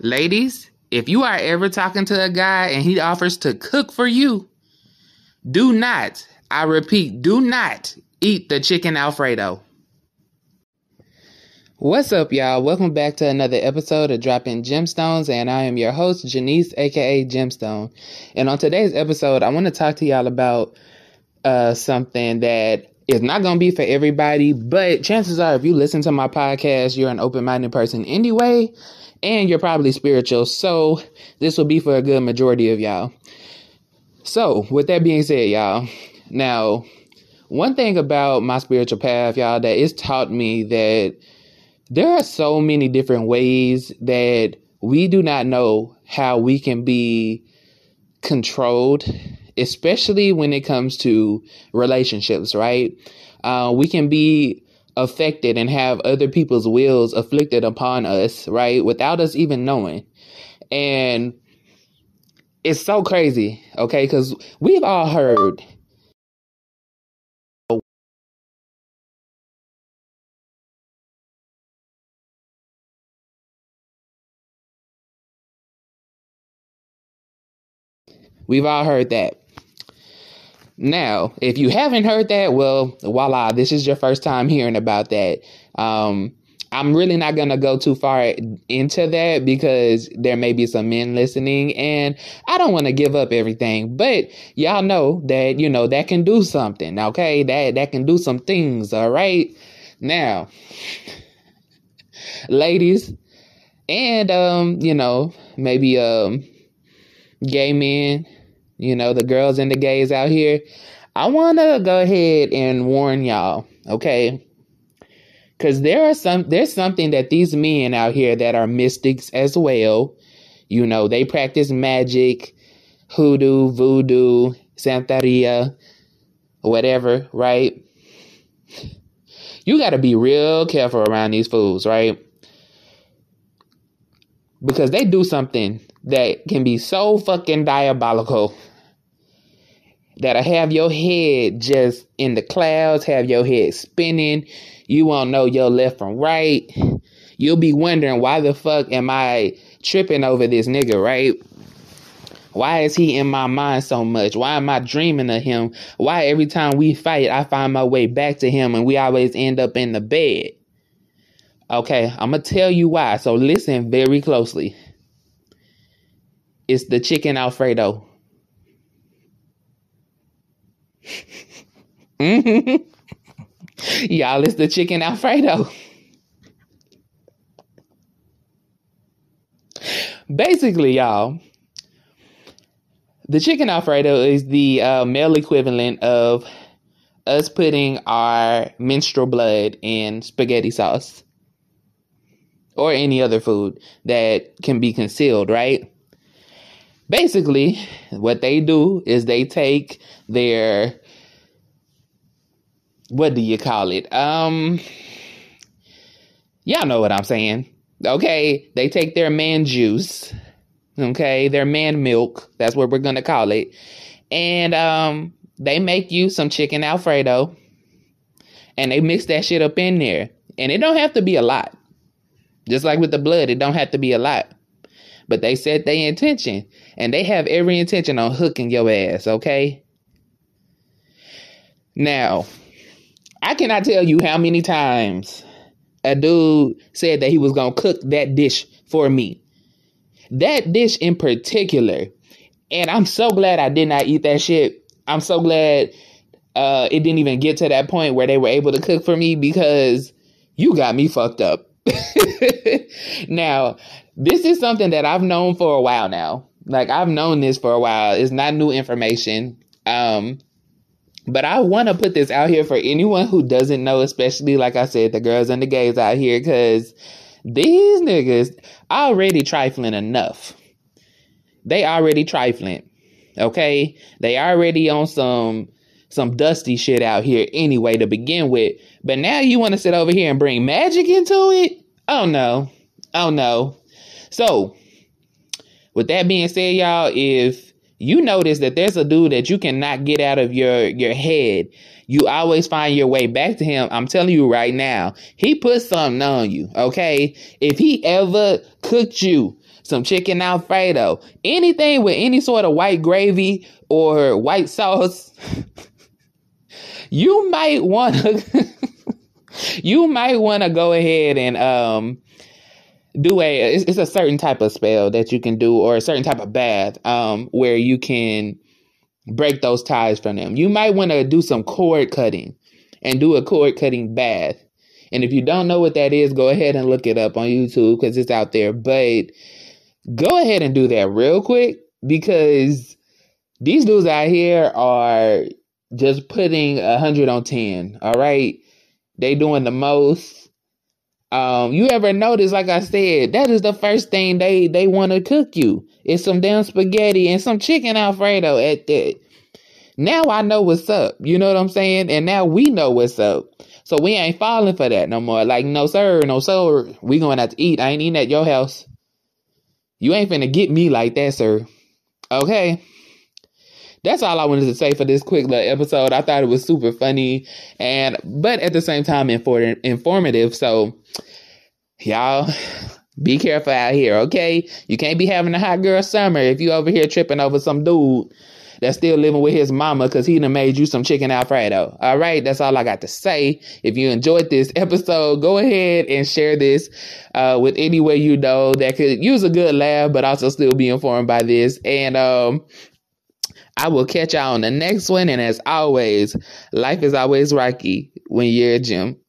Ladies, if you are ever talking to a guy and he offers to cook for you, do not, I repeat, do not eat the chicken Alfredo. What's up, y'all? Welcome back to another episode of Dropping Gemstones, and I am your host, Janice, aka Gemstone. And on today's episode, I want to talk to y'all about uh, something that is not going to be for everybody, but chances are, if you listen to my podcast, you're an open minded person anyway, and you're probably spiritual. So this will be for a good majority of y'all. So, with that being said, y'all, now, one thing about my spiritual path, y'all, that it's taught me that there are so many different ways that we do not know how we can be controlled, especially when it comes to relationships, right? Uh, we can be affected and have other people's wills afflicted upon us, right? Without us even knowing. And it's so crazy, okay? Because we've all heard. We've all heard that. Now, if you haven't heard that, well, voila, this is your first time hearing about that. Um, I'm really not going to go too far into that because there may be some men listening and I don't want to give up everything, but y'all know that, you know, that can do something. Okay. That, that can do some things. All right. Now, ladies and, um, you know, maybe, um, gay men, you know, the girls and the gays out here, I want to go ahead and warn y'all, okay? Cuz there are some there's something that these men out here that are mystics as well. You know, they practice magic, hoodoo, voodoo, santeria, whatever, right? You got to be real careful around these fools, right? Because they do something that can be so fucking diabolical that'll have your head just in the clouds, have your head spinning. You won't know your left from right. You'll be wondering why the fuck am I tripping over this nigga, right? Why is he in my mind so much? Why am I dreaming of him? Why every time we fight, I find my way back to him and we always end up in the bed? Okay, I'm gonna tell you why. So listen very closely. It's the chicken Alfredo. Mm-hmm. Y'all, it's the chicken Alfredo. Basically, y'all, the chicken Alfredo is the uh, male equivalent of us putting our menstrual blood in spaghetti sauce or any other food that can be concealed, right? Basically what they do is they take their what do you call it? Um y'all know what i'm saying. Okay they take their man juice okay their man milk that's what we're gonna call it and um they make you some chicken alfredo and they mix that shit up in there and it don't have to be a lot. Just like with the blood it don't have to be a lot but they said their intention, and they have every intention on hooking your ass, okay? Now, I cannot tell you how many times a dude said that he was going to cook that dish for me. That dish in particular. And I'm so glad I did not eat that shit. I'm so glad uh, it didn't even get to that point where they were able to cook for me because you got me fucked up. now, this is something that I've known for a while now. Like I've known this for a while. It's not new information. Um, but I want to put this out here for anyone who doesn't know, especially like I said, the girls and the gays out here, because these niggas already trifling enough. They already trifling. Okay? They already on some some dusty shit out here anyway to begin with. But now you want to sit over here and bring magic into it? Oh no. Oh no. So, with that being said, y'all, if you notice that there's a dude that you cannot get out of your your head, you always find your way back to him. I'm telling you right now, he put something on you, okay? If he ever cooked you some chicken alfredo, anything with any sort of white gravy or white sauce, you might want to you might want to go ahead and um do a it's, it's, a certain type of spell that you can do or a certain type of bath um where you can break those ties from them. You might want to do some cord cutting and do a cord cutting bath. And if you don't know what that is, go ahead and look it up on YouTube because it's out there. But go ahead and do that real quick because these dudes out here are just putting a hundred on ten. All right, they doing the most. Um, you ever notice? Like I said, that is the first thing they they want to cook you. It's some damn spaghetti and some chicken alfredo at that. Now I know what's up. You know what I'm saying? And now we know what's up. So we ain't falling for that no more. Like, no sir, no sir. We going out to eat. I ain't eating at your house. You ain't finna get me like that, sir. Okay. That's all I wanted to say for this quick little episode. I thought it was super funny and but at the same time informative. So y'all be careful out here, okay? You can't be having a hot girl summer if you over here tripping over some dude that's still living with his mama because he done made you some chicken alfredo. All right, that's all I got to say. If you enjoyed this episode, go ahead and share this uh, with anyone you know that could use a good laugh, but also still be informed by this. And um, I will catch y'all on the next one. And as always, life is always rocky when you're a gym.